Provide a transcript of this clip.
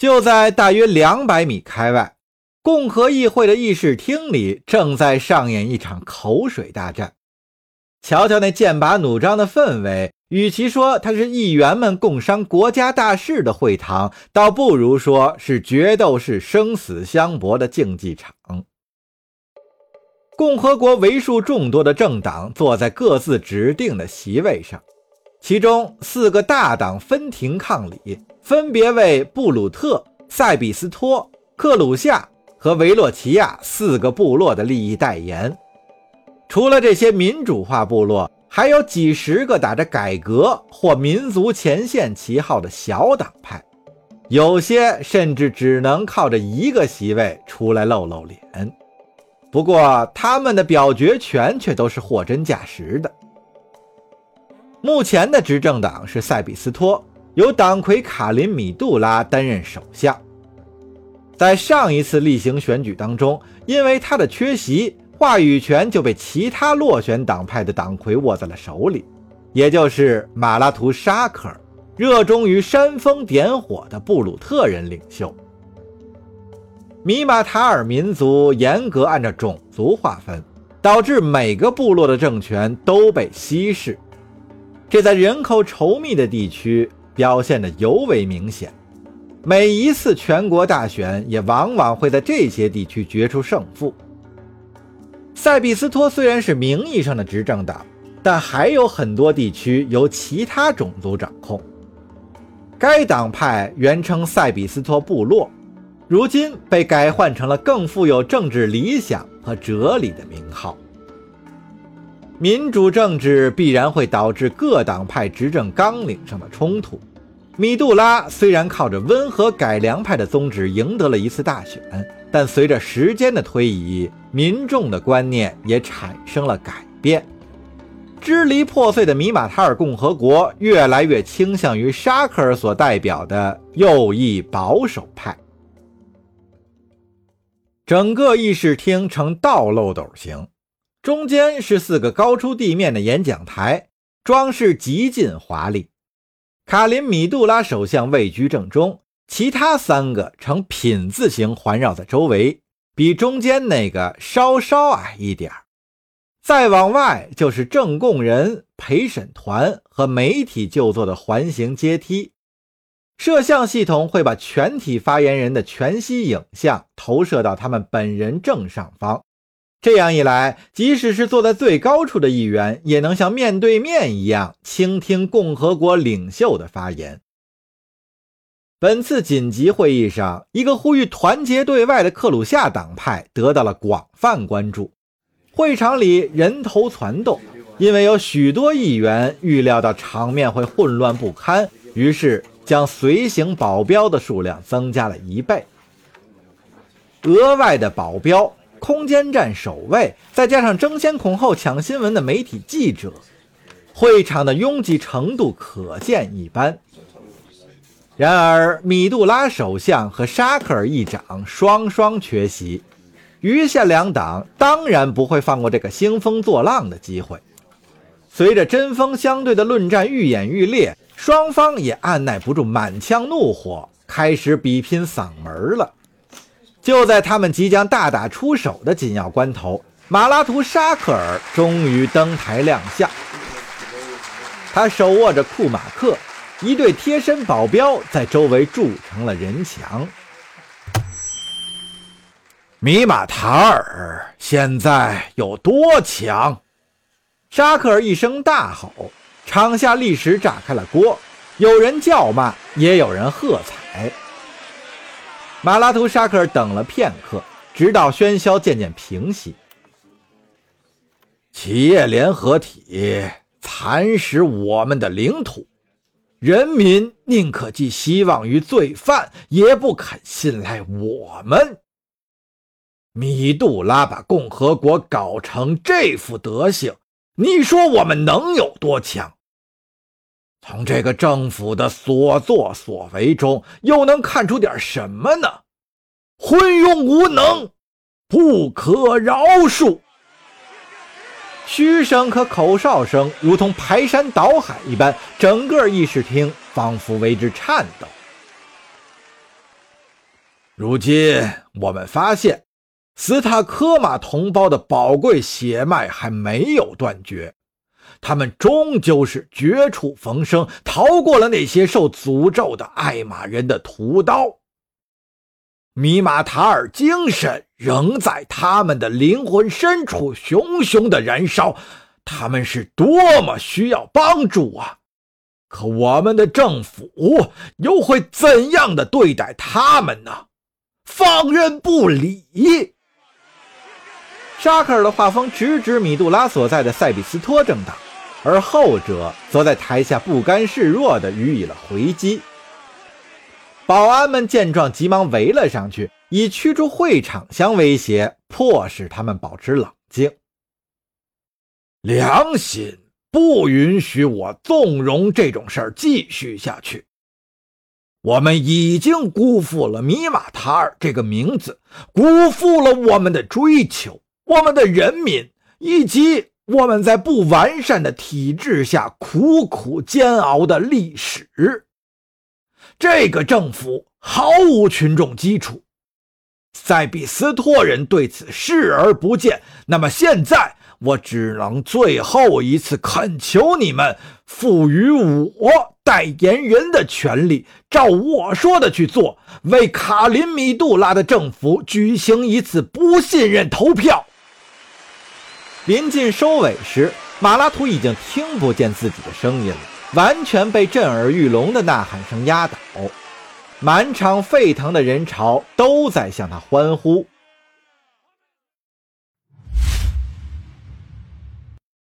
就在大约两百米开外，共和议会的议事厅里正在上演一场口水大战。瞧瞧那剑拔弩张的氛围，与其说它是议员们共商国家大事的会堂，倒不如说是决斗士生死相搏的竞技场。共和国为数众多的政党坐在各自指定的席位上，其中四个大党分庭抗礼，分别为布鲁特、塞比斯托、克鲁夏和维洛奇亚四个部落的利益代言。除了这些民主化部落，还有几十个打着改革或民族前线旗号的小党派，有些甚至只能靠着一个席位出来露露脸。不过，他们的表决权却都是货真价实的。目前的执政党是塞比斯托，由党魁卡林米杜拉担任首相。在上一次例行选举当中，因为他的缺席。话语权就被其他落选党派的党魁握在了手里，也就是马拉图沙克尔，热衷于煽风点火的布鲁特人领袖。米马塔尔民族严格按照种族划分，导致每个部落的政权都被稀释，这在人口稠密的地区表现得尤为明显。每一次全国大选也往往会在这些地区决出胜负。塞比斯托虽然是名义上的执政党，但还有很多地区由其他种族掌控。该党派原称塞比斯托部落，如今被改换成了更富有政治理想和哲理的名号。民主政治必然会导致各党派执政纲领上的冲突。米杜拉虽然靠着温和改良派的宗旨赢得了一次大选。但随着时间的推移，民众的观念也产生了改变。支离破碎的米马塔尔共和国越来越倾向于沙克尔所代表的右翼保守派。整个议事厅呈倒漏斗形，中间是四个高出地面的演讲台，装饰极尽华丽。卡林米杜拉首相位居正中。其他三个呈品字形环绕在周围，比中间那个稍稍矮一点再往外就是正供人、陪审团和媒体就坐的环形阶梯。摄像系统会把全体发言人的全息影像投射到他们本人正上方。这样一来，即使是坐在最高处的议员，也能像面对面一样倾听共和国领袖的发言。本次紧急会议上，一个呼吁团结对外的克鲁夏党派得到了广泛关注。会场里人头攒动，因为有许多议员预料到场面会混乱不堪，于是将随行保镖的数量增加了一倍。额外的保镖、空间站守卫，再加上争先恐后抢新闻的媒体记者，会场的拥挤程度可见一斑。然而，米杜拉首相和沙克尔议长双双缺席，余下两党当然不会放过这个兴风作浪的机会。随着针锋相对的论战愈演愈烈，双方也按耐不住满腔怒火，开始比拼嗓门了。就在他们即将大打出手的紧要关头，马拉图沙克尔终于登台亮相，他手握着库马克。一对贴身保镖在周围筑成了人墙。米马塔尔现在有多强？沙克尔一声大吼，场下立时炸开了锅，有人叫骂，也有人喝彩。马拉图沙克尔等了片刻，直到喧嚣渐渐平息。企业联合体蚕食我们的领土。人民宁可寄希望于罪犯，也不肯信赖我们。米杜拉把共和国搞成这副德行，你说我们能有多强？从这个政府的所作所为中，又能看出点什么呢？昏庸无能，不可饶恕。嘘声和口哨声如同排山倒海一般，整个议事厅仿佛为之颤抖。如今我们发现，斯塔科马同胞的宝贵血脉还没有断绝，他们终究是绝处逢生，逃过了那些受诅咒的爱马人的屠刀。米马塔尔精神仍在他们的灵魂深处熊熊的燃烧，他们是多么需要帮助啊！可我们的政府又会怎样的对待他们呢？放任不理。沙克尔的画风直指米杜拉所在的塞比斯托政党，而后者则在台下不甘示弱地予以了回击。保安们见状，急忙围了上去，以驱逐会场相威胁，迫使他们保持冷静。良心不允许我纵容这种事儿继续下去。我们已经辜负了米马塔尔这个名字，辜负了我们的追求，我们的人民，以及我们在不完善的体制下苦苦煎熬的历史。这个政府毫无群众基础，塞比斯托人对此视而不见。那么现在，我只能最后一次恳求你们赋予我代言人的权利，照我说的去做，为卡林米杜拉的政府举行一次不信任投票。临近收尾时，马拉图已经听不见自己的声音了。完全被震耳欲聋的呐喊声压倒，满场沸腾的人潮都在向他欢呼。